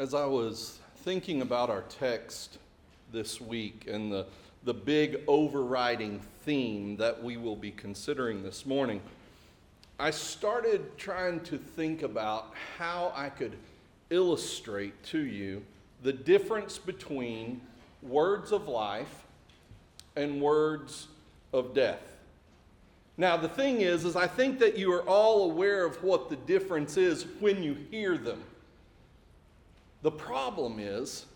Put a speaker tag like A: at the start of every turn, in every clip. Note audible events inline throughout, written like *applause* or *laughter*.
A: As I was thinking about our text this week and the, the big overriding theme that we will be considering this morning, I started trying to think about how I could illustrate to you the difference between words of life and words of death. Now, the thing is, is I think that you are all aware of what the difference is when you hear them. The problem is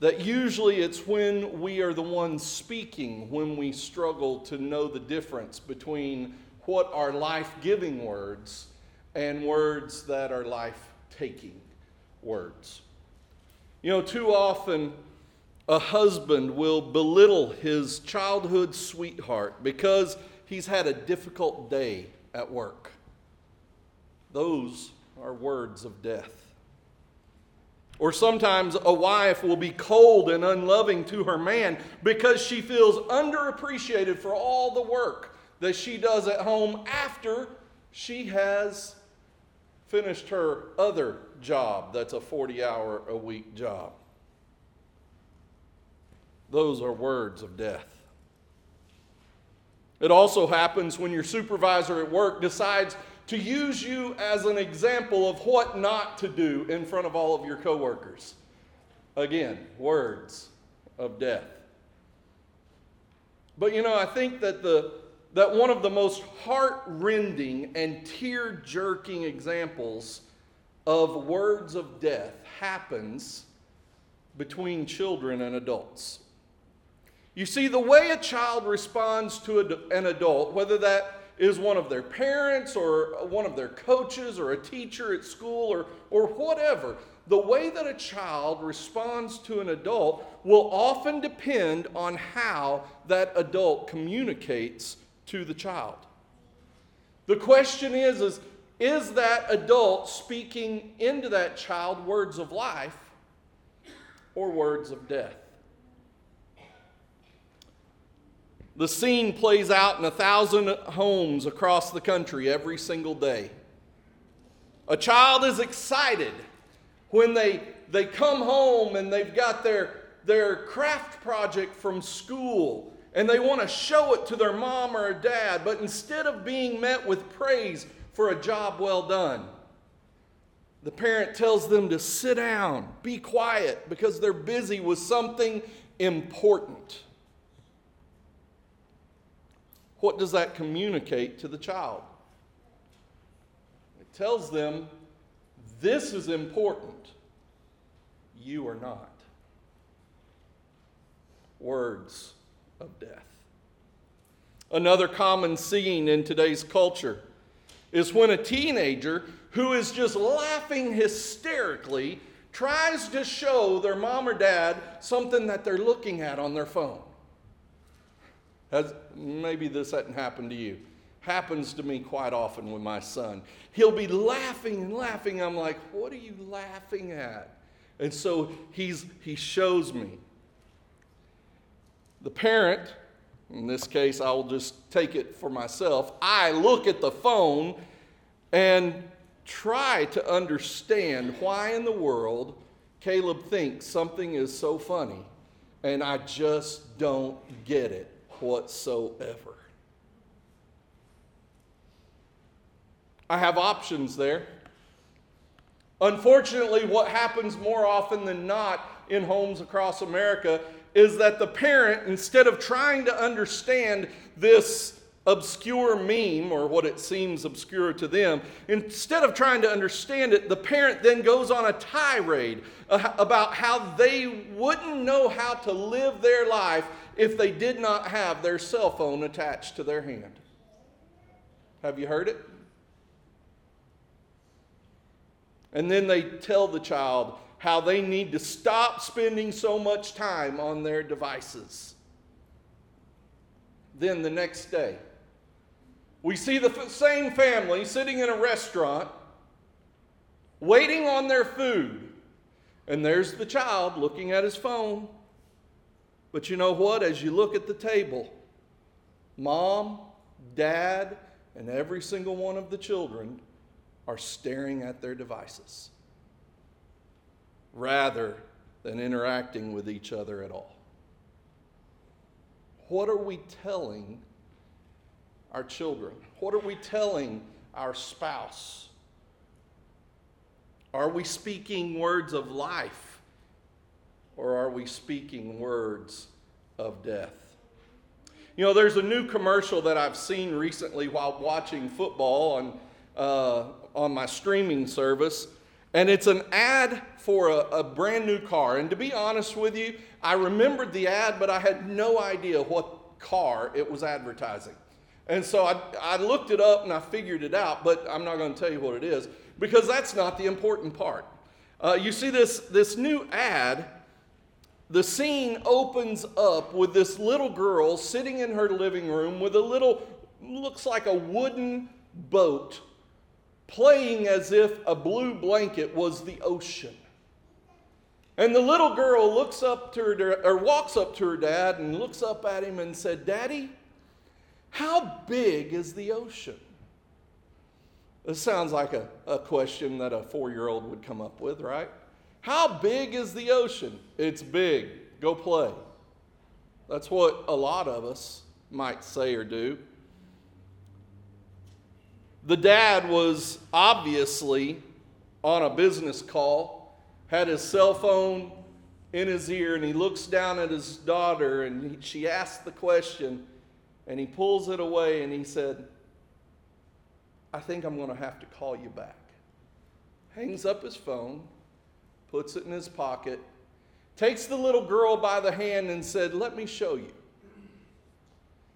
A: that usually it's when we are the ones speaking when we struggle to know the difference between what are life giving words and words that are life taking words. You know, too often a husband will belittle his childhood sweetheart because he's had a difficult day at work. Those are words of death. Or sometimes a wife will be cold and unloving to her man because she feels underappreciated for all the work that she does at home after she has finished her other job that's a 40 hour a week job. Those are words of death. It also happens when your supervisor at work decides to use you as an example of what not to do in front of all of your coworkers. Again, words of death. But you know, I think that the that one of the most heart-rending and tear-jerking examples of words of death happens between children and adults. You see, the way a child responds to an adult, whether that is one of their parents or one of their coaches or a teacher at school or, or whatever, the way that a child responds to an adult will often depend on how that adult communicates to the child. The question is, is, is that adult speaking into that child words of life or words of death? The scene plays out in a thousand homes across the country every single day. A child is excited when they, they come home and they've got their, their craft project from school and they want to show it to their mom or dad, but instead of being met with praise for a job well done, the parent tells them to sit down, be quiet, because they're busy with something important. What does that communicate to the child? It tells them this is important, you are not. Words of death. Another common scene in today's culture is when a teenager who is just laughing hysterically tries to show their mom or dad something that they're looking at on their phone. Has, maybe this hasn't happened to you. Happens to me quite often with my son. He'll be laughing and laughing. I'm like, what are you laughing at? And so he's, he shows me. The parent, in this case, I'll just take it for myself. I look at the phone and try to understand why in the world Caleb thinks something is so funny, and I just don't get it whatsoever. I have options there. Unfortunately, what happens more often than not in homes across America is that the parent, instead of trying to understand this obscure meme or what it seems obscure to them, instead of trying to understand it, the parent then goes on a tirade uh, about how they wouldn't know how to live their life if they did not have their cell phone attached to their hand. Have you heard it? And then they tell the child how they need to stop spending so much time on their devices. Then the next day, we see the same family sitting in a restaurant waiting on their food. And there's the child looking at his phone but you know what? As you look at the table, mom, dad, and every single one of the children are staring at their devices. rather than interacting with each other at all? What are we telling our children? What are we telling our spouse? Are we speaking words of life or are we speaking words of death? You know, there's a new commercial that I've seen recently while watching football on, uh, on my streaming service, and it's an ad for a, a brand new car. And to be honest with you, I remembered the ad, but I had no idea what car it was advertising. And so I, I looked it up and I figured it out, but I'm not going to tell you what it is because that's not the important part. Uh, you see this, this new ad, the scene opens up with this little girl sitting in her living room with a little, looks like a wooden boat, playing as if a blue blanket was the ocean. And the little girl looks up to her, or walks up to her dad and looks up at him and said, Daddy, how big is the ocean? This sounds like a, a question that a four year old would come up with, right? How big is the ocean? It's big. Go play. That's what a lot of us might say or do. The dad was obviously on a business call, had his cell phone in his ear, and he looks down at his daughter and he, she asks the question, and he pulls it away and he said, I think I'm going to have to call you back. Hangs up his phone, puts it in his pocket, takes the little girl by the hand and said, Let me show you.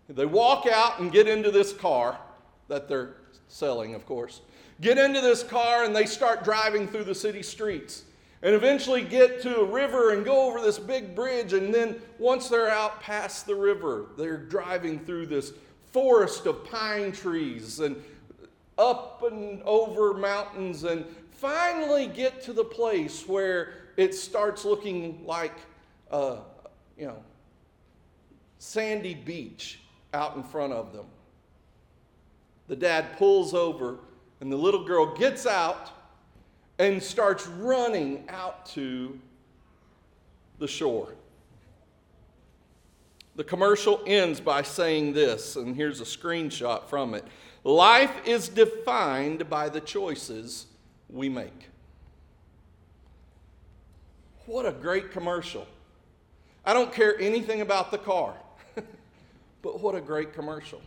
A: They walk out and get into this car that they're selling, of course. Get into this car and they start driving through the city streets and eventually get to a river and go over this big bridge. And then once they're out past the river, they're driving through this forest of pine trees and up and over mountains and finally get to the place where it starts looking like a, you know, sandy beach out in front of them. The dad pulls over and the little girl gets out and starts running out to the shore. The commercial ends by saying this, and here's a screenshot from it Life is defined by the choices we make. What a great commercial. I don't care anything about the car, *laughs* but what a great commercial.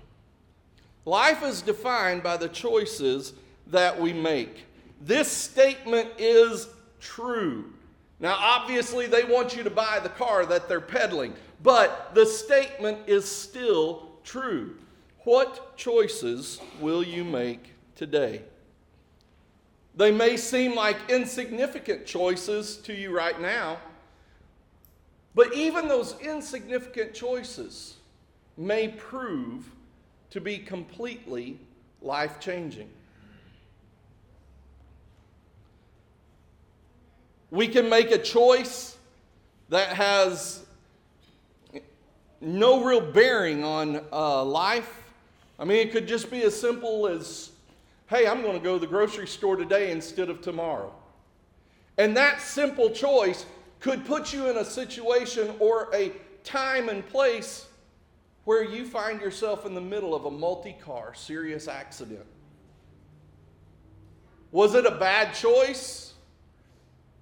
A: Life is defined by the choices that we make. This statement is true. Now, obviously, they want you to buy the car that they're peddling, but the statement is still true. What choices will you make today? They may seem like insignificant choices to you right now, but even those insignificant choices may prove to be completely life changing. We can make a choice that has no real bearing on uh, life. I mean, it could just be as simple as, hey, I'm going to go to the grocery store today instead of tomorrow. And that simple choice could put you in a situation or a time and place where you find yourself in the middle of a multi car serious accident. Was it a bad choice?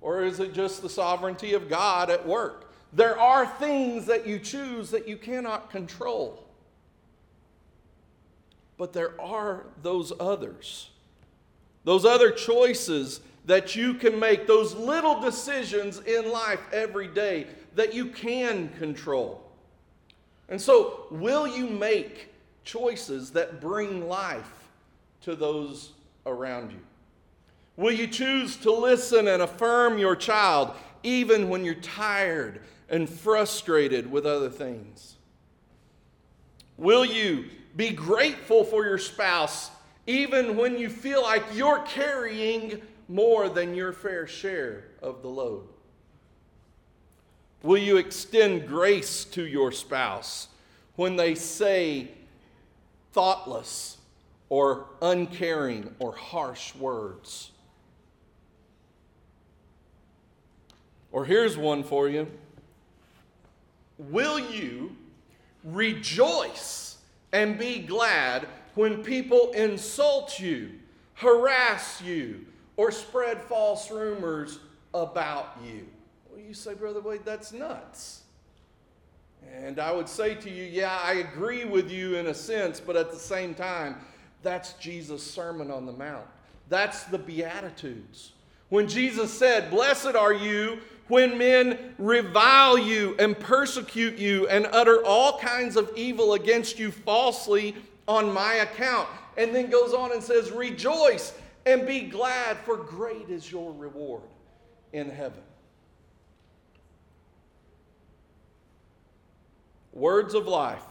A: Or is it just the sovereignty of God at work? There are things that you choose that you cannot control. But there are those others. Those other choices that you can make, those little decisions in life every day that you can control. And so, will you make choices that bring life to those around you? Will you choose to listen and affirm your child even when you're tired and frustrated with other things? Will you be grateful for your spouse even when you feel like you're carrying more than your fair share of the load? Will you extend grace to your spouse when they say thoughtless or uncaring or harsh words? Or here's one for you Will you rejoice and be glad when people insult you, harass you, or spread false rumors about you? Well, you say, Brother Wade, that's nuts. And I would say to you, yeah, I agree with you in a sense, but at the same time, that's Jesus' Sermon on the Mount. That's the Beatitudes. When Jesus said, Blessed are you when men revile you and persecute you and utter all kinds of evil against you falsely on my account. And then goes on and says, Rejoice and be glad, for great is your reward in heaven. Words of life,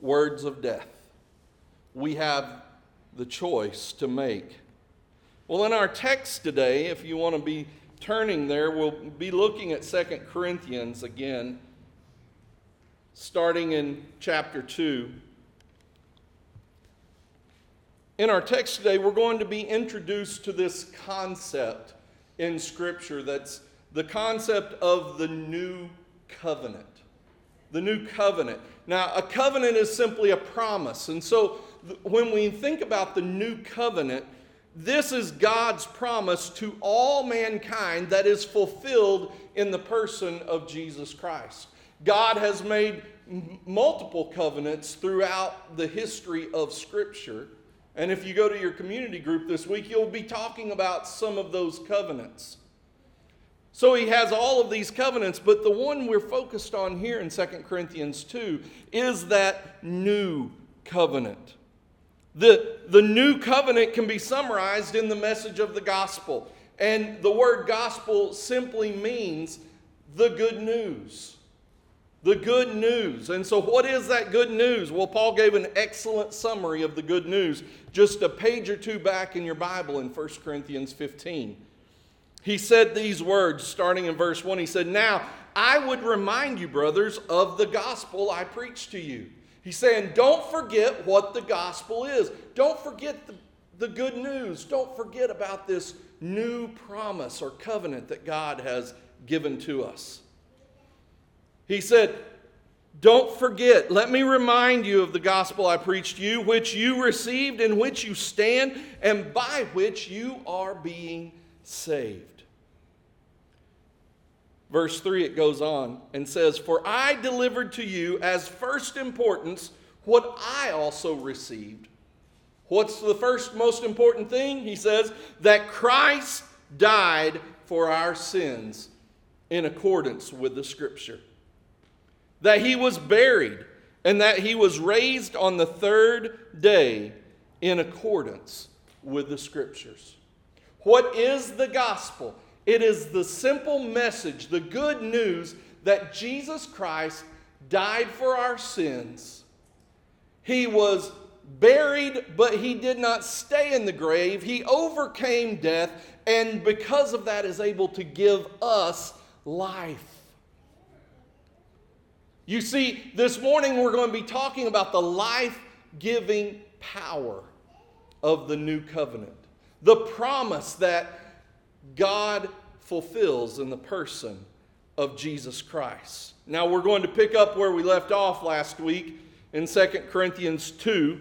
A: words of death. We have the choice to make. Well, in our text today, if you want to be turning there, we'll be looking at Second Corinthians again, starting in chapter 2. In our text today, we're going to be introduced to this concept in Scripture that's the concept of the new covenant. The new covenant. Now, a covenant is simply a promise. And so, when we think about the new covenant, this is God's promise to all mankind that is fulfilled in the person of Jesus Christ. God has made multiple covenants throughout the history of Scripture. And if you go to your community group this week, you'll be talking about some of those covenants. So he has all of these covenants, but the one we're focused on here in 2 Corinthians 2 is that new covenant. The, the new covenant can be summarized in the message of the gospel. And the word gospel simply means the good news. The good news. And so, what is that good news? Well, Paul gave an excellent summary of the good news just a page or two back in your Bible in 1 Corinthians 15. He said these words starting in verse 1. He said, Now I would remind you, brothers, of the gospel I preached to you He's saying, don't forget what the gospel is. Don't forget the, the good news. Don't forget about this new promise or covenant that God has given to us. He said, Don't forget, let me remind you of the gospel I preached you, which you received, in which you stand, and by which you are being saved. Verse 3, it goes on and says, For I delivered to you as first importance what I also received. What's the first most important thing? He says, that Christ died for our sins in accordance with the Scripture, that he was buried, and that he was raised on the third day in accordance with the Scriptures. What is the gospel? It is the simple message, the good news that Jesus Christ died for our sins. He was buried, but he did not stay in the grave. He overcame death, and because of that, is able to give us life. You see, this morning we're going to be talking about the life giving power of the new covenant. The promise that God fulfills in the person of Jesus Christ. Now we're going to pick up where we left off last week in 2 Corinthians 2.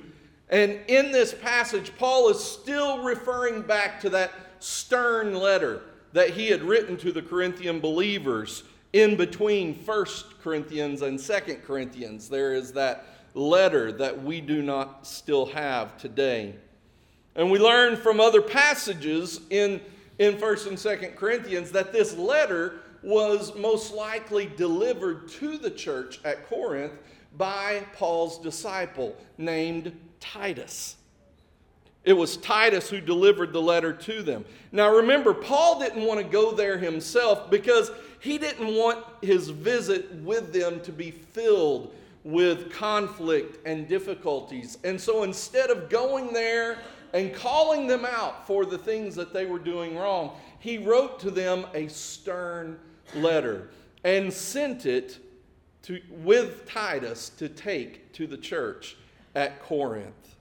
A: And in this passage, Paul is still referring back to that stern letter that he had written to the Corinthian believers in between 1 Corinthians and 2 Corinthians. There is that letter that we do not still have today. And we learn from other passages in in 1st and 2nd Corinthians that this letter was most likely delivered to the church at Corinth by Paul's disciple named Titus. It was Titus who delivered the letter to them. Now remember, Paul didn't want to go there himself because he didn't want his visit with them to be filled with conflict and difficulties. And so instead of going there and calling them out for the things that they were doing wrong, he wrote to them a stern letter and sent it to, with Titus to take to the church at Corinth.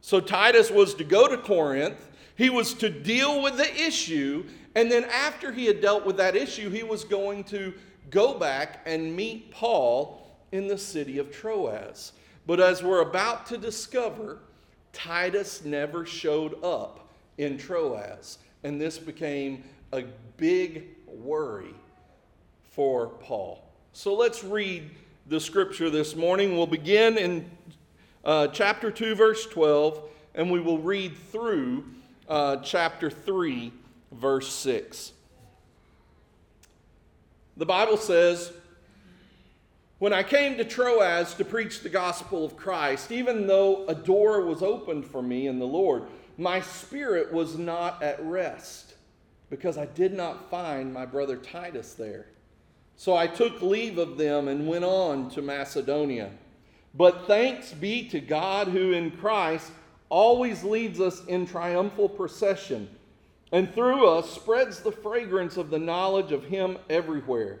A: So Titus was to go to Corinth. He was to deal with the issue, and then after he had dealt with that issue, he was going to go back and meet Paul in the city of Troas. But as we're about to discover, Titus never showed up in Troas, and this became a big worry for Paul. So let's read the scripture this morning. We'll begin in uh, chapter 2, verse 12, and we will read through uh, chapter 3, verse 6. The Bible says, When I came to Troas to preach the gospel of Christ, even though a door was opened for me in the Lord, my spirit was not at rest because I did not find my brother Titus there. So I took leave of them and went on to Macedonia. But thanks be to God who in Christ always leads us in triumphal procession, and through us spreads the fragrance of the knowledge of Him everywhere.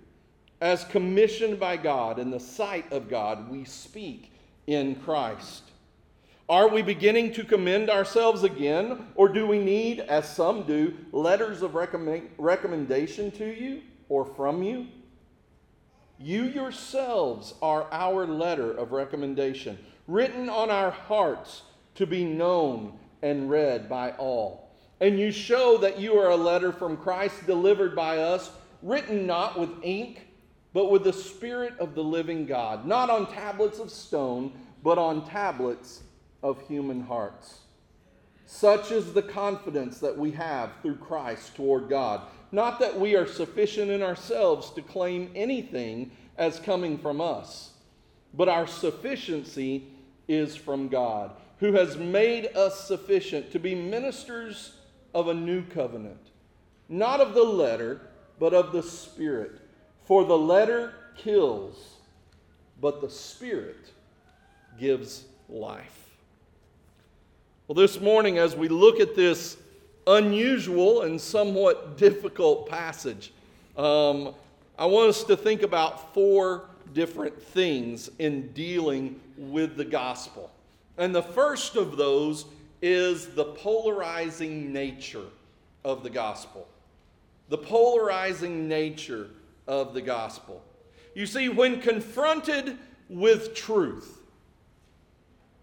A: as commissioned by God in the sight of God, we speak in Christ. Are we beginning to commend ourselves again, or do we need, as some do, letters of recommend- recommendation to you or from you? You yourselves are our letter of recommendation, written on our hearts to be known and read by all. And you show that you are a letter from Christ delivered by us, written not with ink, but with the Spirit of the living God, not on tablets of stone, but on tablets of human hearts. Such is the confidence that we have through Christ toward God. Not that we are sufficient in ourselves to claim anything as coming from us, but our sufficiency is from God, who has made us sufficient to be ministers of a new covenant, not of the letter, but of the Spirit. For the letter kills, but the Spirit gives life. Well, this morning, as we look at this unusual and somewhat difficult passage, um, I want us to think about four different things in dealing with the gospel. And the first of those is the polarizing nature of the gospel. The polarizing nature of the gospel. You see, when confronted with truth,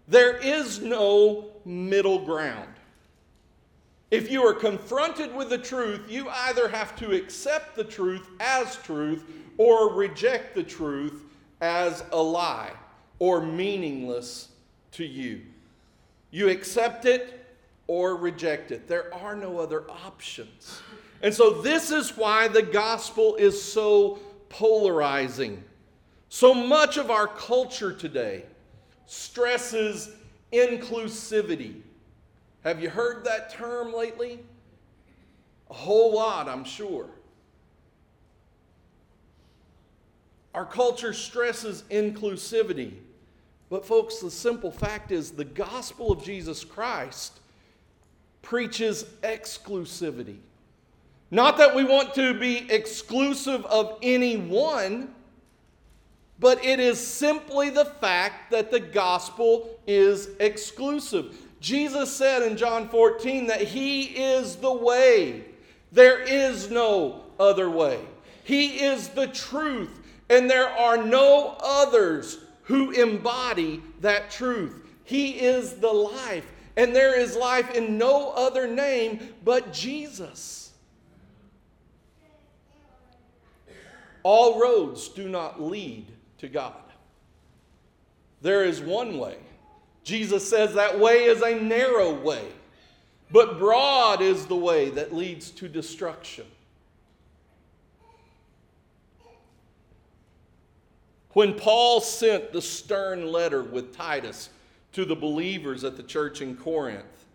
A: there is no middle ground. If you are confronted with the truth, you either have to accept the truth as truth or reject the truth as a lie or meaningless to you. You accept it or reject it. There are no other options. And so, this is why the gospel is so polarizing. So much of our culture today stresses inclusivity have you heard that term lately? A whole lot, I'm sure. Our culture stresses inclusivity. But, folks, the simple fact is the gospel of Jesus Christ preaches exclusivity. Not that we want to be exclusive of anyone, but it is simply the fact that the gospel is exclusive. Jesus said in John 14 that He is the way. There is no other way. He is the truth, and there are no others who embody that truth. He is the life, and there is life in no other name but Jesus. All roads do not lead to God. There is one way Jesus says that way is a narrow way, but broad is the way that leads to destruction. When Paul sent the stern letter with Titus to the believers at the church in Corinth,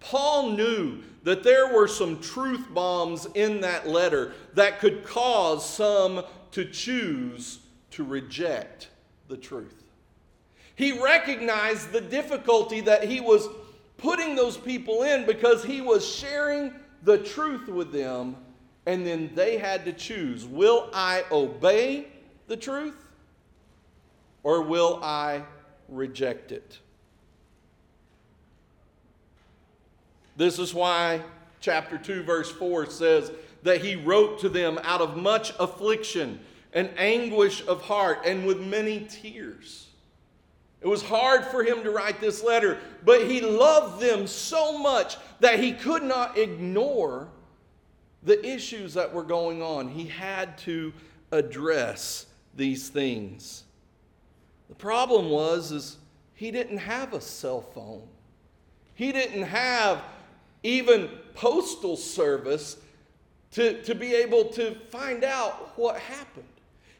A: Paul knew that there were some truth bombs in that letter that could cause some to choose to reject the truth. He recognized the difficulty that he was putting those people in because he was sharing the truth with them, and then they had to choose will I obey the truth or will I reject it? This is why chapter 2, verse 4 says that he wrote to them out of much affliction and anguish of heart and with many tears. It was hard for him to write this letter, but he loved them so much that he could not ignore the issues that were going on. He had to address these things. The problem was is he didn't have a cell phone. He didn't have even postal service to, to be able to find out what happened.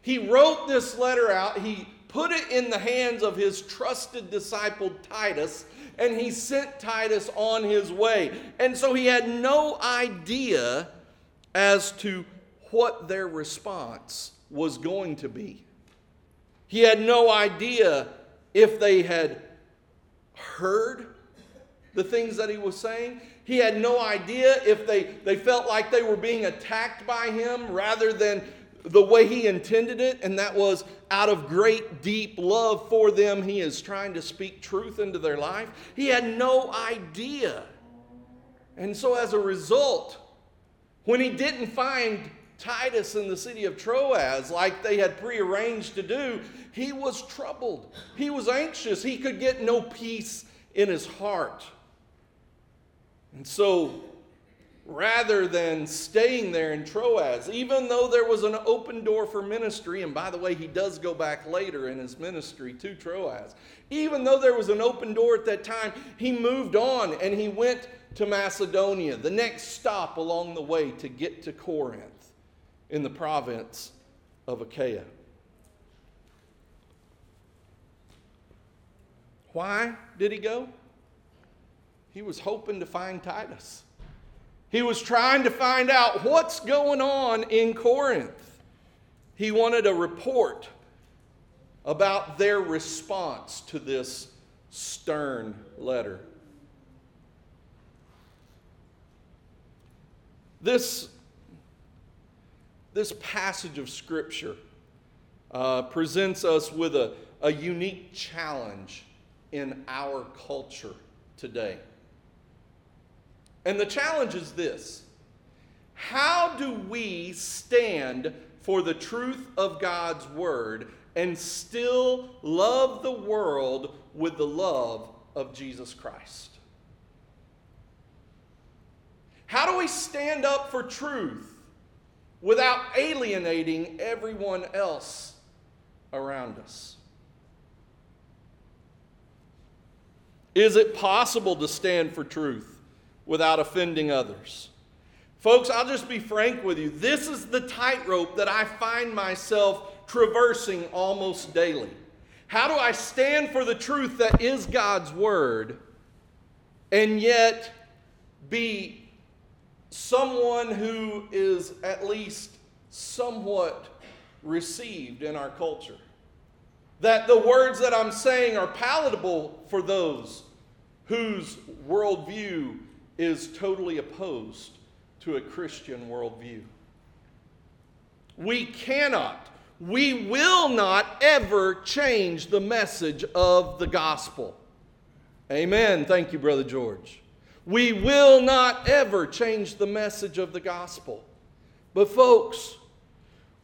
A: He wrote this letter out. He put it in the hands of his trusted disciple Titus, and he sent Titus on his way. And so he had no idea as to what their response was going to be. He had no idea if they had heard the things that he was saying. He had no idea if they, they felt like they were being attacked by him rather than the way he intended it, and that was out of great, deep love for them. He is trying to speak truth into their life. He had no idea. And so, as a result, when he didn't find Titus in the city of Troas like they had prearranged to do, he was troubled. He was anxious. He could get no peace in his heart. And so, rather than staying there in Troas, even though there was an open door for ministry, and by the way, he does go back later in his ministry to Troas, even though there was an open door at that time, he moved on and he went to Macedonia, the next stop along the way to get to Corinth in the province of Achaia. Why did he go? He was hoping to find Titus. He was trying to find out what's going on in Corinth. He wanted a report about their response to this stern letter. This, this passage of Scripture uh, presents us with a, a unique challenge in our culture today. And the challenge is this How do we stand for the truth of God's word and still love the world with the love of Jesus Christ? How do we stand up for truth without alienating everyone else around us? Is it possible to stand for truth without offending others. Folks, I'll just be frank with you. This is the tightrope that I find myself traversing almost daily. How do I stand for the truth that is God's word and yet be someone who is at least somewhat received in our culture? That the words that I'm saying are palatable for those whose worldview is totally opposed to a Christian worldview. We cannot, we will not ever change the message of the gospel. Amen. Thank you, Brother George. We will not ever change the message of the gospel. But, folks,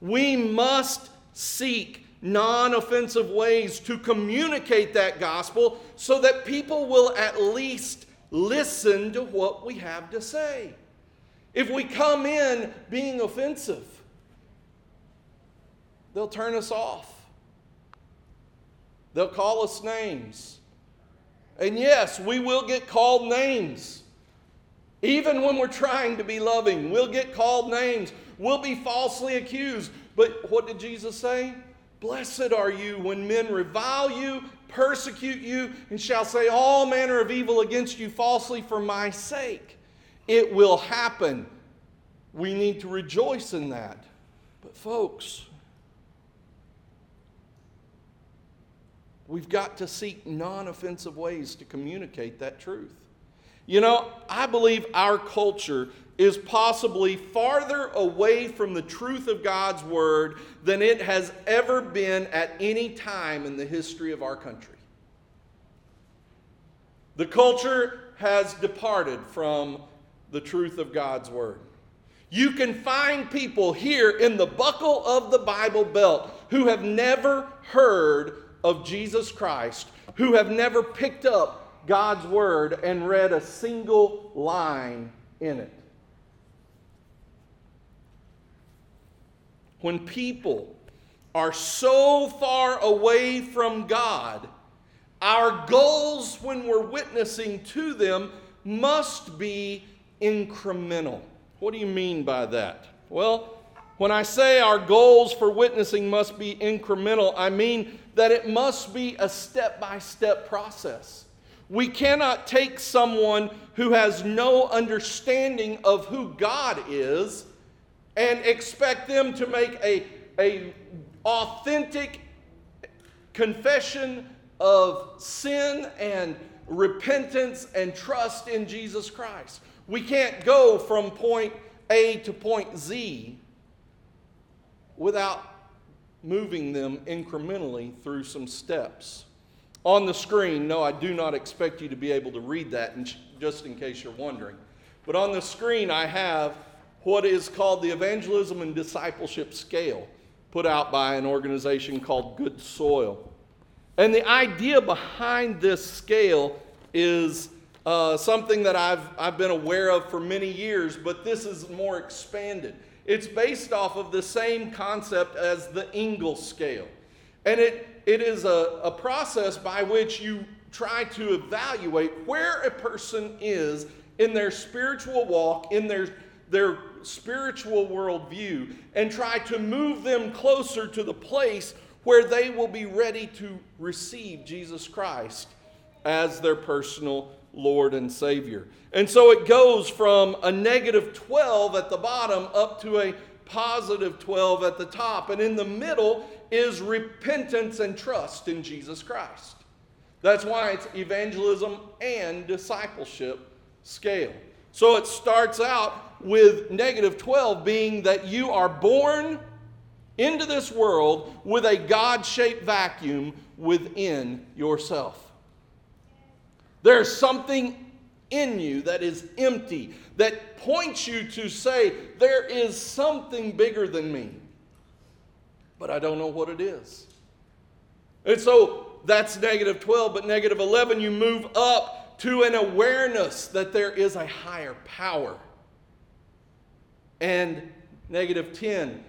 A: we must seek non offensive ways to communicate that gospel so that people will at least listen to what we have to say. If we come in being offensive, they'll turn us off. They'll call us names. And yes, we will get called names. Even when we're trying to be loving, we'll get called names. We'll be falsely accused. But what did Jesus say? Blessed are you when men revile you persecute you, and shall say all manner of evil against you falsely for my sake. It will happen. We need to rejoice in that. But, folks, we've got to seek non offensive ways to communicate that truth. You know, I believe our culture is possibly farther away from the truth of God's Word than it has ever been at any time in the history of our country. The culture has departed from the truth of God's Word. You can find people here in the buckle of the Bible Belt who have never heard of Jesus Christ, who have never picked up God's Word and read a single line in it. When people are so far away from God, our goals when we're witnessing to them must be incremental. What do you mean by that? Well, when I say our goals for witnessing must be incremental, I mean that it must be a step by step process. We cannot take someone who has no understanding of who God is and expect them to make a, a authentic confession of sin and repentance and trust in Jesus Christ. We can't go from point A to point Z without moving them incrementally through some steps. On the screen, no, I do not expect you to be able to read that, just in case you're wondering. But on the screen, I have what is called the Evangelism and Discipleship Scale, put out by an organization called Good Soil. And the idea behind this scale is uh, something that I've, I've been aware of for many years, but this is more expanded. It's based off of the same concept as the Engel's scale. And it, it is a, a process by which you try to evaluate where a person is in their spiritual walk, in their, their spiritual worldview and try to move them closer to the place where they will be ready to receive Jesus Christ as their personal Lord and Savior. And so it goes from a negative 12 at the bottom up to a positive 12 at the top. And in the middle is repentance and trust in Jesus Christ. That's why it's evangelism and discipleship scale. So it starts out with negative 12 being that you are born into this world with a God shaped vacuum within yourself. There's something in you that is empty, that points you to say, There is something bigger than me, but I don't know what it is. And so that's negative 12, but negative 11, you move up to an awareness that there is a higher power. And negative 10,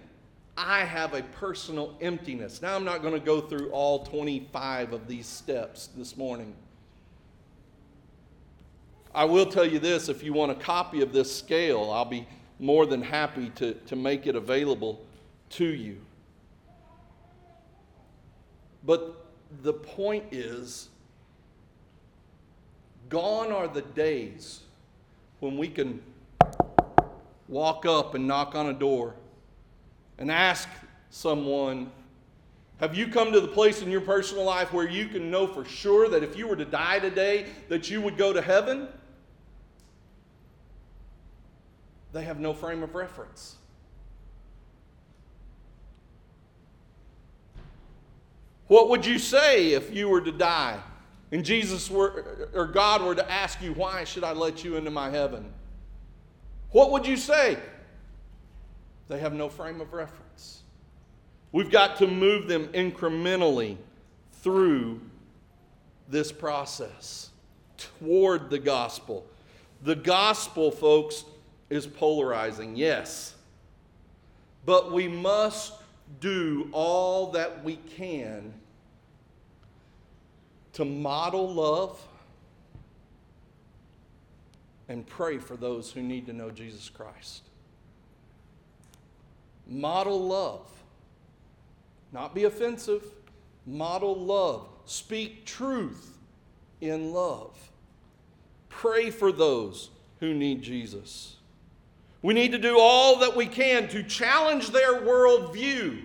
A: I have a personal emptiness. Now, I'm not going to go through all 25 of these steps this morning. I will tell you this if you want a copy of this scale, I'll be more than happy to, to make it available to you. But the point is, Gone are the days when we can walk up and knock on a door and ask someone, Have you come to the place in your personal life where you can know for sure that if you were to die today, that you would go to heaven? They have no frame of reference. What would you say if you were to die? And Jesus were, or God were to ask you, Why should I let you into my heaven? What would you say? They have no frame of reference. We've got to move them incrementally through this process toward the gospel. The gospel, folks, is polarizing, yes. But we must do all that we can to model love and pray for those who need to know Jesus Christ. Model love. Not be offensive. Model love. Speak truth in love. Pray for those who need Jesus. We need to do all that we can to challenge their worldview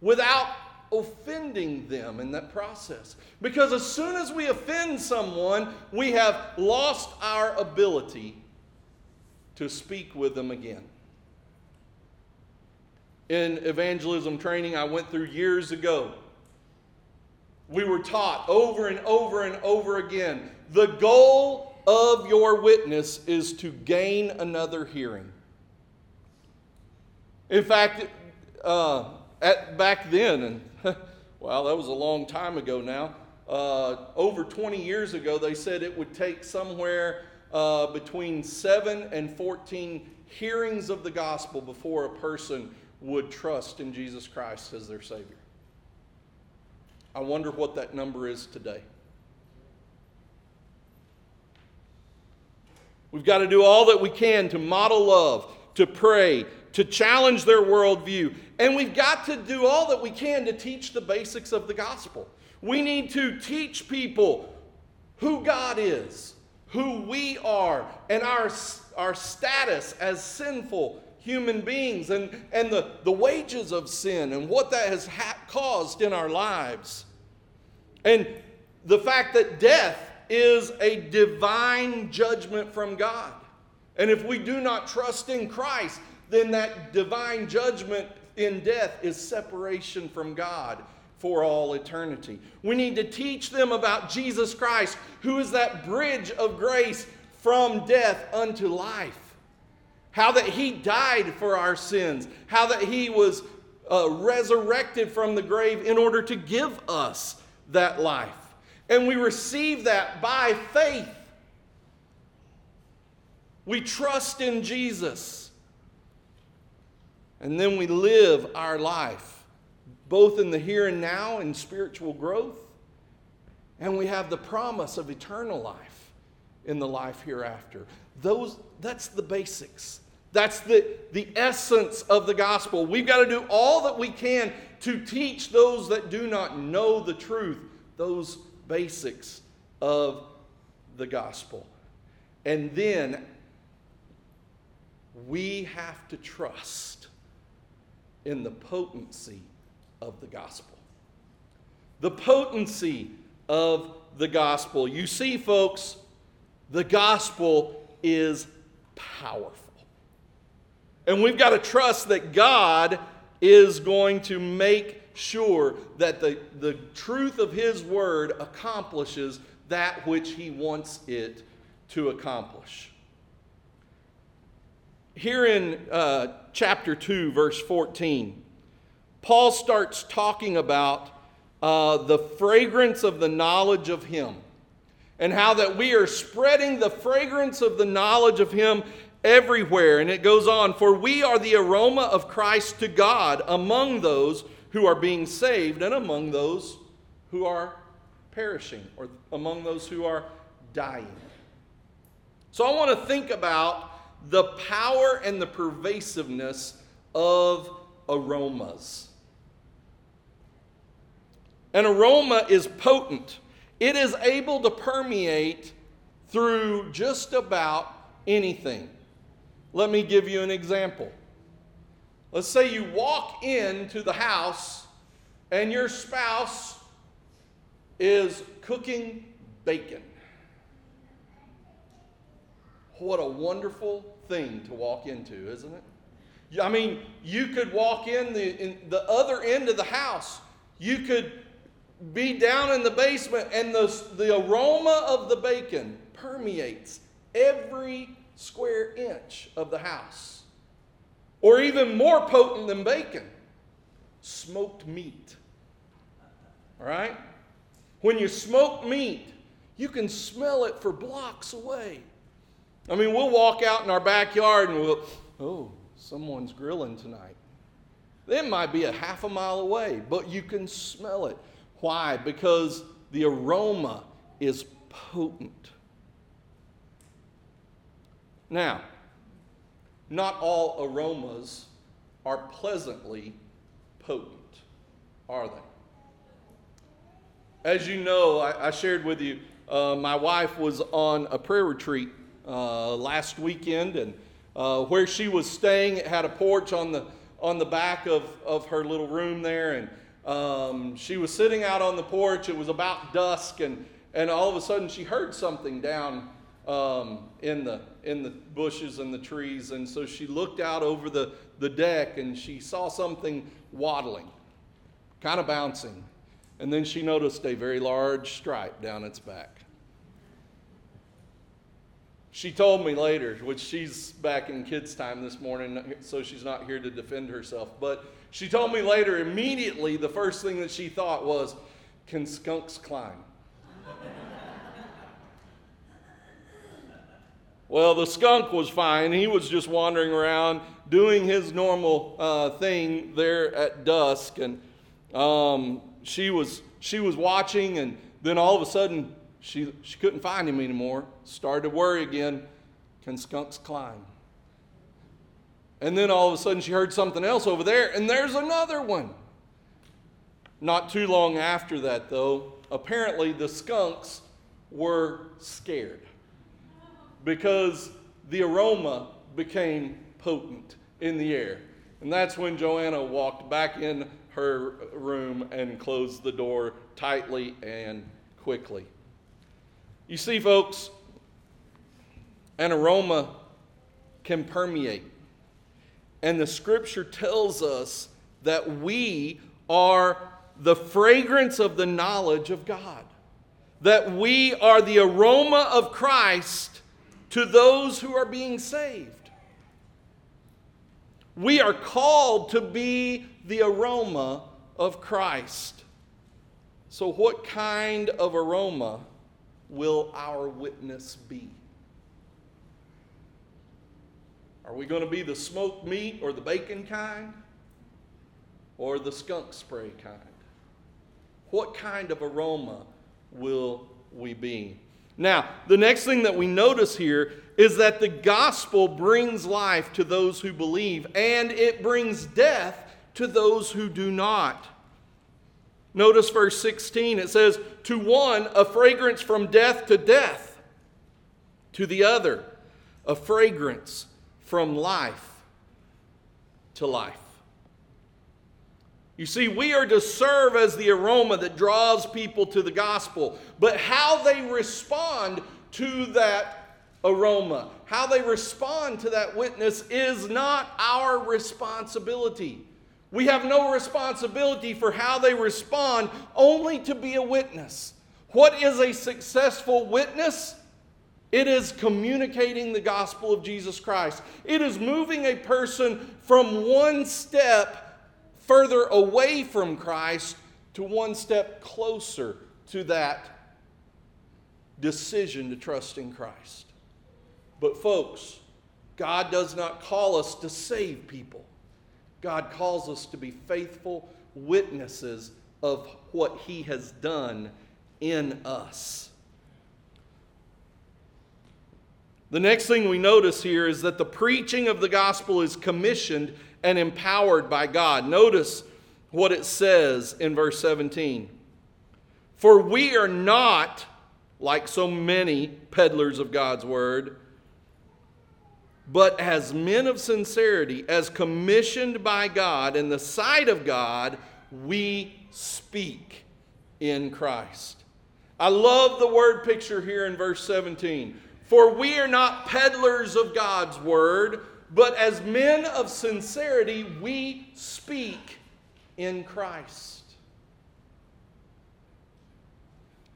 A: without offending them in that process. Because as soon as we offend someone, we have lost our ability to speak with them again. In evangelism training I went through years ago, we were taught over and over and over again the goal of your witness is to gain another hearing. In fact, uh, at, back then, and *laughs* well, that was a long time ago now, uh, over 20 years ago, they said it would take somewhere uh, between 7 and 14 hearings of the gospel before a person would trust in Jesus Christ as their Savior. I wonder what that number is today. We've got to do all that we can to model love, to pray, to challenge their worldview. And we've got to do all that we can to teach the basics of the gospel. We need to teach people who God is, who we are, and our, our status as sinful human beings, and, and the, the wages of sin, and what that has ha- caused in our lives. And the fact that death is a divine judgment from God. And if we do not trust in Christ, then that divine judgment in death is separation from God for all eternity. We need to teach them about Jesus Christ, who is that bridge of grace from death unto life. How that he died for our sins, how that he was uh, resurrected from the grave in order to give us that life. And we receive that by faith. We trust in Jesus. And then we live our life, both in the here and now in spiritual growth, and we have the promise of eternal life in the life hereafter. Those, that's the basics. That's the, the essence of the gospel. We've got to do all that we can to teach those that do not know the truth those basics of the gospel. And then we have to trust in the potency of the gospel. The potency of the gospel. You see, folks, the gospel is powerful. And we've got to trust that God is going to make sure that the, the truth of His Word accomplishes that which He wants it to accomplish. Here in uh, chapter 2, verse 14, Paul starts talking about uh, the fragrance of the knowledge of Him and how that we are spreading the fragrance of the knowledge of Him everywhere. And it goes on, for we are the aroma of Christ to God among those who are being saved and among those who are perishing or among those who are dying. So I want to think about the power and the pervasiveness of aromas. An aroma is potent. It is able to permeate through just about anything. Let me give you an example. Let's say you walk into the house and your spouse is cooking bacon. What a wonderful thing to walk into, isn't it? I mean, you could walk in the, in the other end of the house. You could be down in the basement, and the, the aroma of the bacon permeates every square inch of the house. Or even more potent than bacon, smoked meat. All right? When you smoke meat, you can smell it for blocks away. I mean, we'll walk out in our backyard and we'll, oh, someone's grilling tonight. It might be a half a mile away, but you can smell it. Why? Because the aroma is potent. Now, not all aromas are pleasantly potent, are they? As you know, I, I shared with you, uh, my wife was on a prayer retreat uh, last weekend, and uh, where she was staying, it had a porch on the on the back of, of her little room there, and um, she was sitting out on the porch. It was about dusk, and and all of a sudden she heard something down um, in the in the bushes and the trees, and so she looked out over the the deck and she saw something waddling, kind of bouncing, and then she noticed a very large stripe down its back. She told me later, which she's back in kids' time this morning, so she's not here to defend herself. But she told me later, immediately, the first thing that she thought was, Can skunks climb? well, the skunk was fine. He was just wandering around doing his normal uh, thing there at dusk. And um, she, was, she was watching, and then all of a sudden, she, she couldn't find him anymore. Started to worry again. Can skunks climb? And then all of a sudden she heard something else over there, and there's another one. Not too long after that, though, apparently the skunks were scared because the aroma became potent in the air. And that's when Joanna walked back in her room and closed the door tightly and quickly. You see, folks, an aroma can permeate. And the scripture tells us that we are the fragrance of the knowledge of God, that we are the aroma of Christ to those who are being saved. We are called to be the aroma of Christ. So, what kind of aroma will our witness be? Are we going to be the smoked meat or the bacon kind? Or the skunk spray kind? What kind of aroma will we be? Now, the next thing that we notice here is that the gospel brings life to those who believe, and it brings death to those who do not. Notice verse 16. It says, To one, a fragrance from death to death. To the other, a fragrance from life to life. You see, we are to serve as the aroma that draws people to the gospel. But how they respond to that aroma, how they respond to that witness, is not our responsibility. We have no responsibility for how they respond, only to be a witness. What is a successful witness? It is communicating the gospel of Jesus Christ. It is moving a person from one step further away from Christ to one step closer to that decision to trust in Christ. But, folks, God does not call us to save people. God calls us to be faithful witnesses of what He has done in us. The next thing we notice here is that the preaching of the gospel is commissioned and empowered by God. Notice what it says in verse 17. For we are not, like so many peddlers of God's word, but as men of sincerity, as commissioned by God in the sight of God, we speak in Christ. I love the word picture here in verse 17. For we are not peddlers of God's word, but as men of sincerity, we speak in Christ.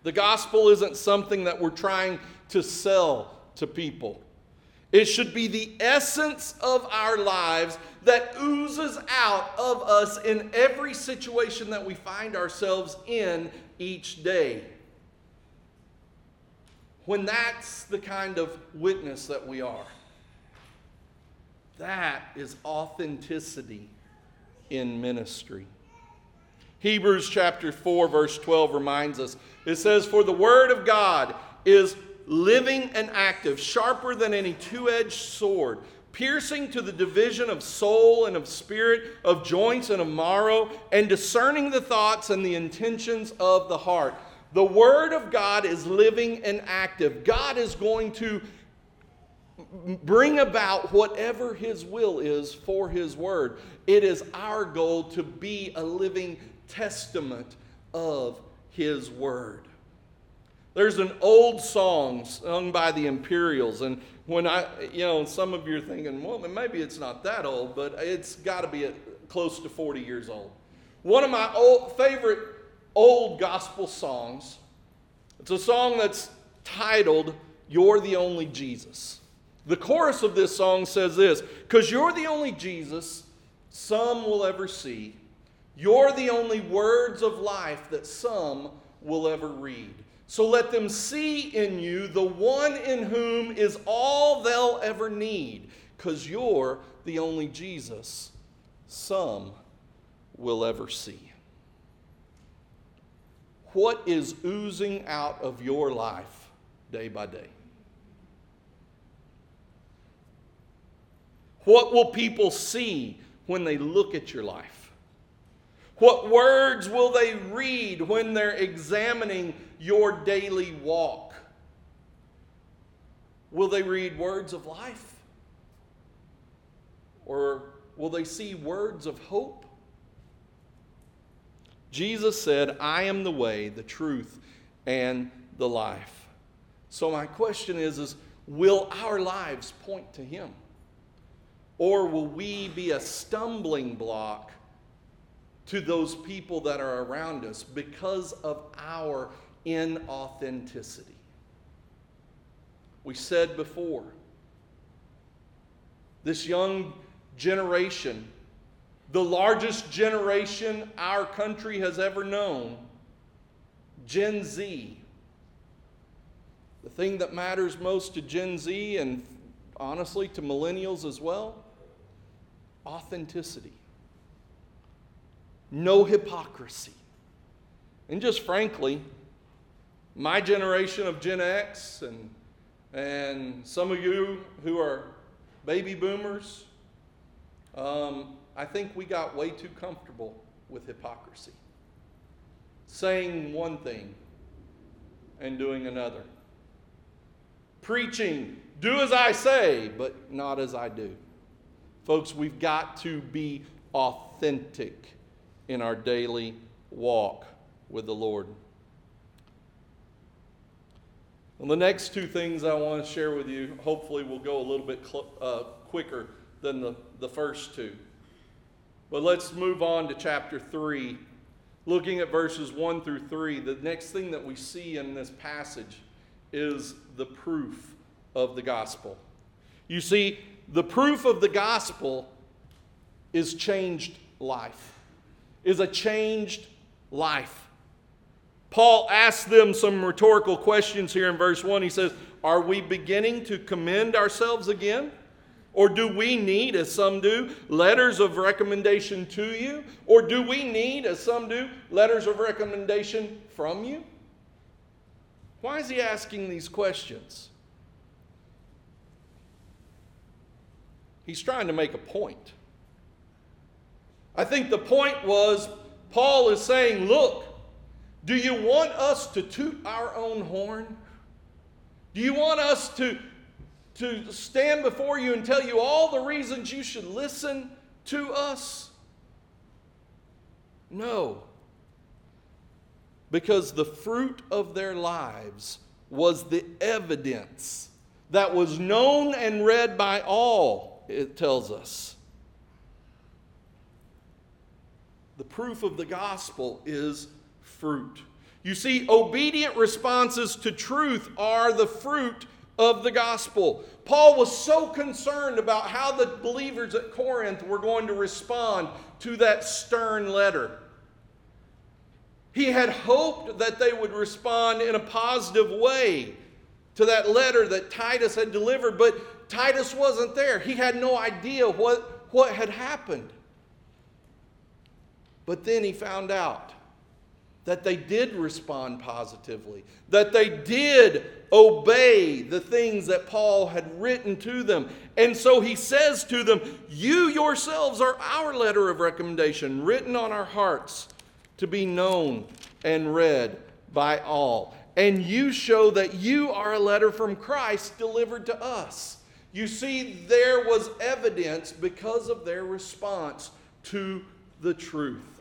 A: The gospel isn't something that we're trying to sell to people. It should be the essence of our lives that oozes out of us in every situation that we find ourselves in each day. When that's the kind of witness that we are, that is authenticity in ministry. Hebrews chapter 4, verse 12 reminds us it says, For the word of God is living and active, sharper than any two edged sword, piercing to the division of soul and of spirit, of joints and of marrow, and discerning the thoughts and the intentions of the heart. The Word of God is living and active. God is going to bring about whatever His will is for His Word. It is our goal to be a living testament of His Word. There's an old song sung by the Imperials, and when I, you know, some of you are thinking, well, maybe it's not that old, but it's got to be close to 40 years old. One of my old, favorite old gospel songs. It's a song that's titled, You're the Only Jesus. The chorus of this song says this Because you're the only Jesus some will ever see. You're the only words of life that some will ever read. So let them see in you the one in whom is all they'll ever need, because you're the only Jesus some will ever see. What is oozing out of your life day by day? What will people see when they look at your life? What words will they read when they're examining your daily walk? Will they read words of life? Or will they see words of hope? Jesus said, I am the way, the truth, and the life. So my question is, is will our lives point to him? Or will we be a stumbling block to those people that are around us because of our inauthenticity? We said before, this young generation, the largest generation our country has ever known, Gen Z. The thing that matters most to Gen Z and honestly to millennials as well authenticity, no hypocrisy. And just frankly, my generation of Gen X and, and some of you who are baby boomers, um, I think we got way too comfortable with hypocrisy. Saying one thing and doing another. Preaching, do as I say, but not as I do. Folks, we've got to be authentic in our daily walk with the Lord. Well, the next two things I want to share with you, hopefully, will go a little bit cl- uh, quicker than the, the first two. But let's move on to chapter 3. Looking at verses 1 through 3, the next thing that we see in this passage is the proof of the gospel. You see, the proof of the gospel is changed life, is a changed life. Paul asks them some rhetorical questions here in verse 1. He says, Are we beginning to commend ourselves again? Or do we need, as some do, letters of recommendation to you? Or do we need, as some do, letters of recommendation from you? Why is he asking these questions? He's trying to make a point. I think the point was Paul is saying, Look, do you want us to toot our own horn? Do you want us to, to stand before you and tell you all the reasons you should listen to us? No. Because the fruit of their lives was the evidence that was known and read by all it tells us. The proof of the gospel is fruit. You see, obedient responses to truth are the fruit of the gospel. Paul was so concerned about how the believers at Corinth were going to respond to that stern letter. He had hoped that they would respond in a positive way to that letter that Titus had delivered, but Titus wasn't there. He had no idea what, what had happened. But then he found out that they did respond positively, that they did obey the things that Paul had written to them. And so he says to them, You yourselves are our letter of recommendation, written on our hearts to be known and read by all. And you show that you are a letter from Christ delivered to us. You see, there was evidence because of their response to the truth.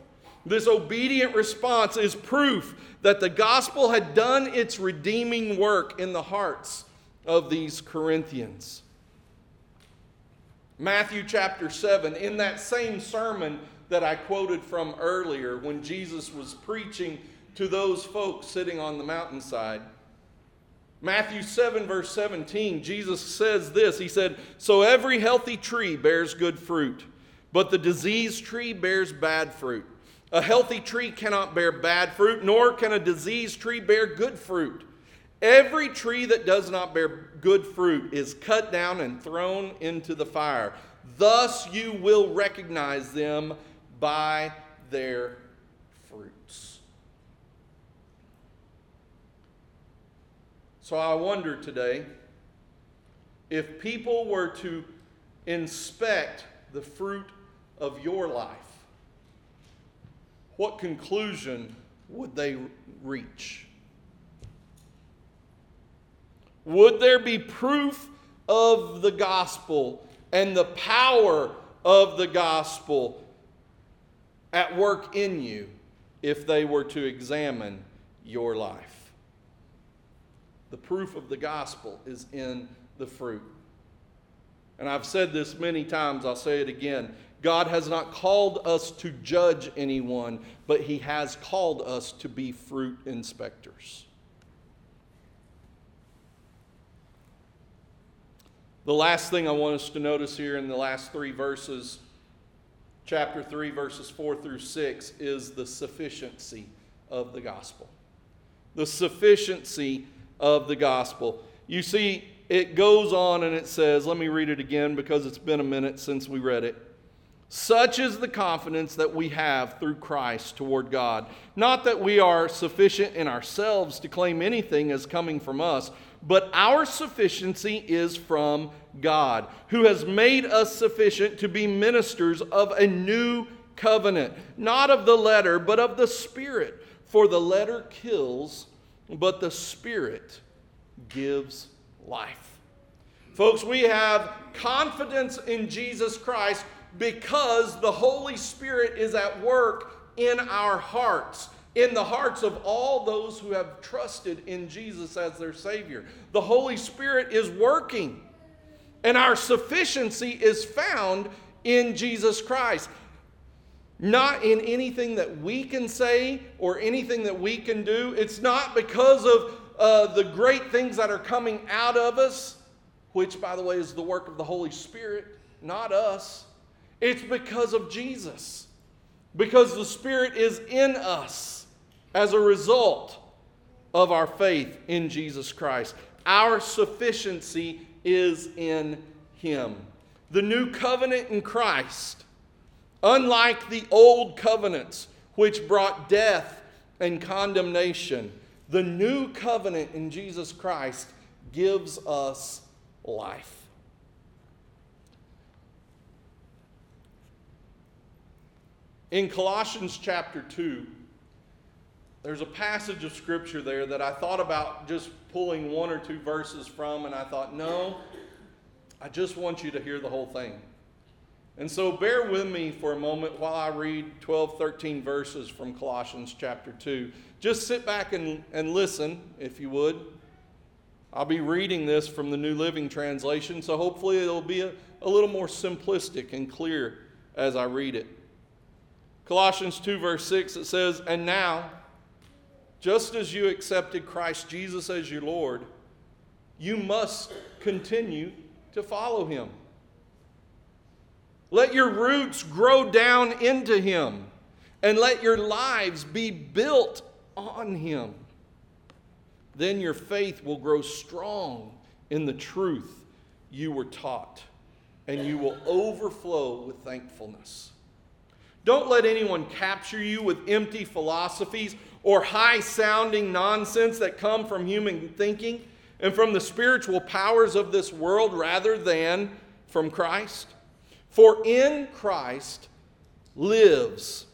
A: This obedient response is proof that the gospel had done its redeeming work in the hearts of these Corinthians. Matthew chapter 7, in that same sermon that I quoted from earlier, when Jesus was preaching to those folks sitting on the mountainside, Matthew 7, verse 17, Jesus says this He said, So every healthy tree bears good fruit, but the diseased tree bears bad fruit. A healthy tree cannot bear bad fruit, nor can a diseased tree bear good fruit. Every tree that does not bear good fruit is cut down and thrown into the fire. Thus you will recognize them by their fruits. So I wonder today if people were to inspect the fruit of your life, what conclusion would they reach? Would there be proof of the gospel and the power of the gospel at work in you if they were to examine your life? The proof of the gospel is in the fruit. And I've said this many times, I'll say it again. God has not called us to judge anyone, but He has called us to be fruit inspectors. The last thing I want us to notice here in the last three verses, chapter 3, verses 4 through 6, is the sufficiency of the gospel. The sufficiency of the gospel. You see, it goes on and it says, let me read it again because it's been a minute since we read it. Such is the confidence that we have through Christ toward God. Not that we are sufficient in ourselves to claim anything as coming from us, but our sufficiency is from God, who has made us sufficient to be ministers of a new covenant, not of the letter, but of the Spirit. For the letter kills but the Spirit gives life. Folks, we have confidence in Jesus Christ because the Holy Spirit is at work in our hearts, in the hearts of all those who have trusted in Jesus as their Savior. The Holy Spirit is working, and our sufficiency is found in Jesus Christ not in anything that we can say or anything that we can do. It's not because of uh, the great things that are coming out of us, which, by the way, is the work of the Holy Spirit, not us. It's because of Jesus, because the Spirit is in us as a result of our faith in Jesus Christ. Our sufficiency is in Him. The new covenant in Christ Unlike the old covenants, which brought death and condemnation, the new covenant in Jesus Christ gives us life. In Colossians chapter 2, there's a passage of scripture there that I thought about just pulling one or two verses from, and I thought, no, I just want you to hear the whole thing. And so bear with me for a moment while I read 12, 13 verses from Colossians chapter 2. Just sit back and, and listen, if you would. I'll be reading this from the New Living Translation, so hopefully it'll be a, a little more simplistic and clear as I read it. Colossians 2, verse 6, it says, And now, just as you accepted Christ Jesus as your Lord, you must continue to follow him. Let your roots grow down into Him, and let your lives be built on Him. Then your faith will grow strong in the truth you were taught, and you will overflow with thankfulness. Don't let anyone capture you with empty philosophies or high sounding nonsense that come from human thinking and from the spiritual powers of this world rather than from Christ. For in Christ lives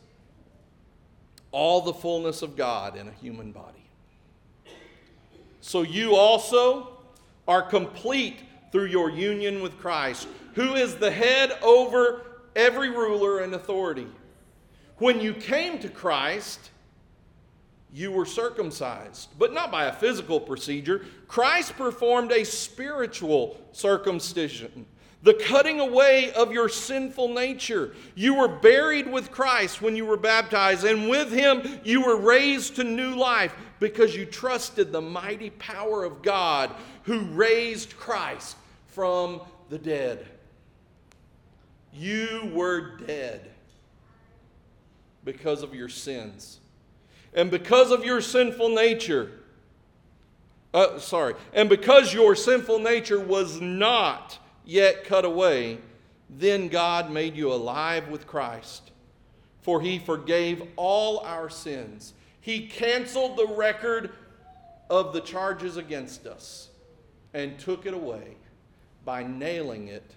A: all the fullness of God in a human body. So you also are complete through your union with Christ, who is the head over every ruler and authority. When you came to Christ, you were circumcised, but not by a physical procedure. Christ performed a spiritual circumcision, the cutting away of your sinful nature. You were buried with Christ when you were baptized, and with him you were raised to new life because you trusted the mighty power of God who raised Christ from the dead. You were dead because of your sins. And because of your sinful nature, uh, sorry, and because your sinful nature was not yet cut away, then God made you alive with Christ. For he forgave all our sins. He canceled the record of the charges against us and took it away by nailing it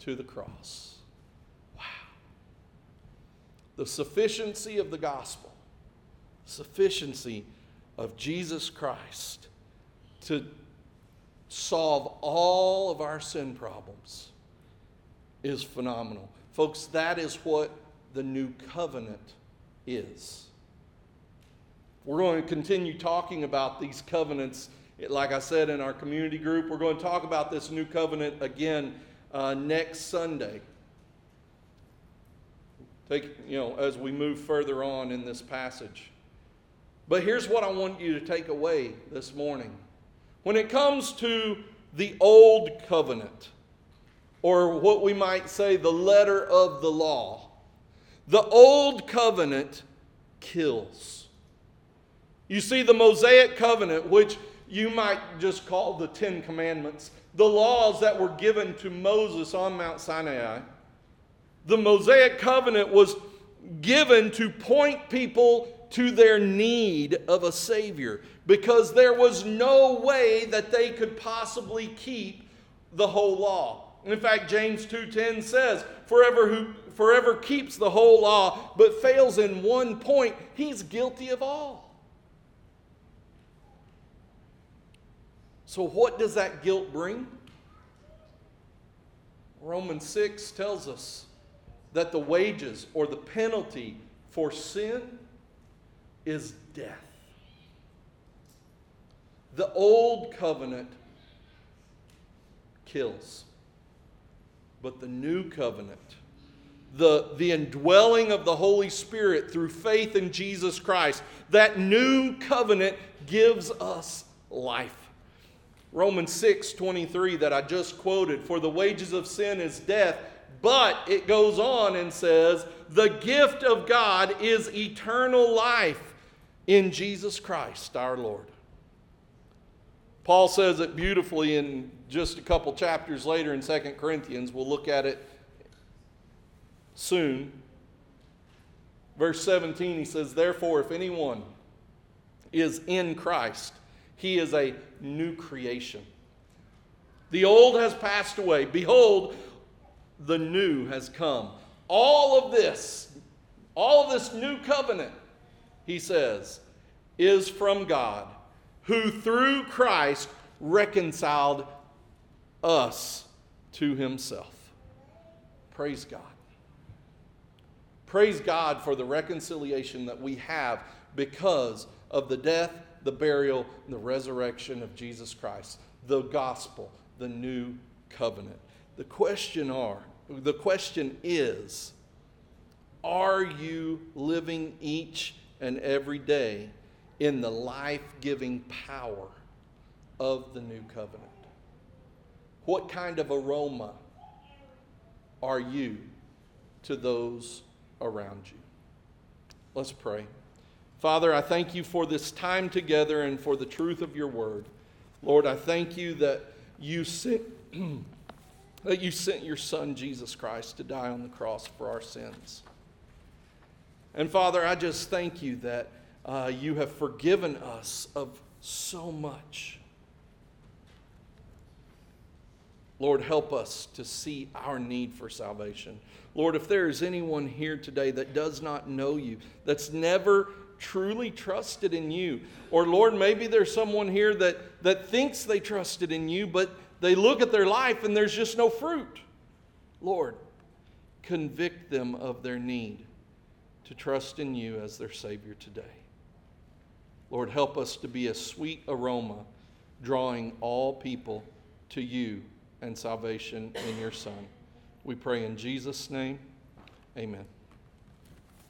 A: to the cross. The sufficiency of the gospel, sufficiency of Jesus Christ to solve all of our sin problems is phenomenal. Folks, that is what the new covenant is. We're going to continue talking about these covenants like I said in our community group, we're going to talk about this new covenant again uh, next Sunday. You know, as we move further on in this passage. But here's what I want you to take away this morning. When it comes to the old covenant, or what we might say the letter of the law, the old covenant kills. You see, the Mosaic covenant, which you might just call the Ten Commandments, the laws that were given to Moses on Mount Sinai. The Mosaic covenant was given to point people to their need of a Savior because there was no way that they could possibly keep the whole law. In fact, James 2:10 says, "Forever who forever keeps the whole law but fails in one point, he's guilty of all." So, what does that guilt bring? Romans 6 tells us that the wages or the penalty for sin is death. The old covenant kills, but the new covenant, the, the indwelling of the Holy Spirit through faith in Jesus Christ, that new covenant gives us life. Romans 6 23 that I just quoted, for the wages of sin is death, but it goes on and says, the gift of God is eternal life in Jesus Christ our Lord. Paul says it beautifully in just a couple chapters later in 2 Corinthians. We'll look at it soon. Verse 17, he says, Therefore, if anyone is in Christ, he is a new creation. The old has passed away. Behold, the new has come. All of this, all of this new covenant, he says, is from God, who through Christ reconciled us to himself. Praise God. Praise God for the reconciliation that we have because of the death the burial, and the resurrection of Jesus Christ, the gospel, the new covenant. The question are, the question is, are you living each and every day in the life-giving power of the new covenant? What kind of aroma are you to those around you? Let's pray. Father, I thank you for this time together and for the truth of your word. Lord, I thank you that you sent, *clears throat* that you sent your son, Jesus Christ, to die on the cross for our sins. And Father, I just thank you that uh, you have forgiven us of so much. Lord, help us to see our need for salvation. Lord, if there is anyone here today that does not know you, that's never truly trusted in you. Or, Lord, maybe there's someone here that, that thinks they trusted in you, but They look at their life and there's just no fruit. Lord, convict them of their need to trust in you as their Savior today. Lord, help us to be a sweet aroma, drawing all people to you and salvation in your Son. We pray in Jesus' name. Amen.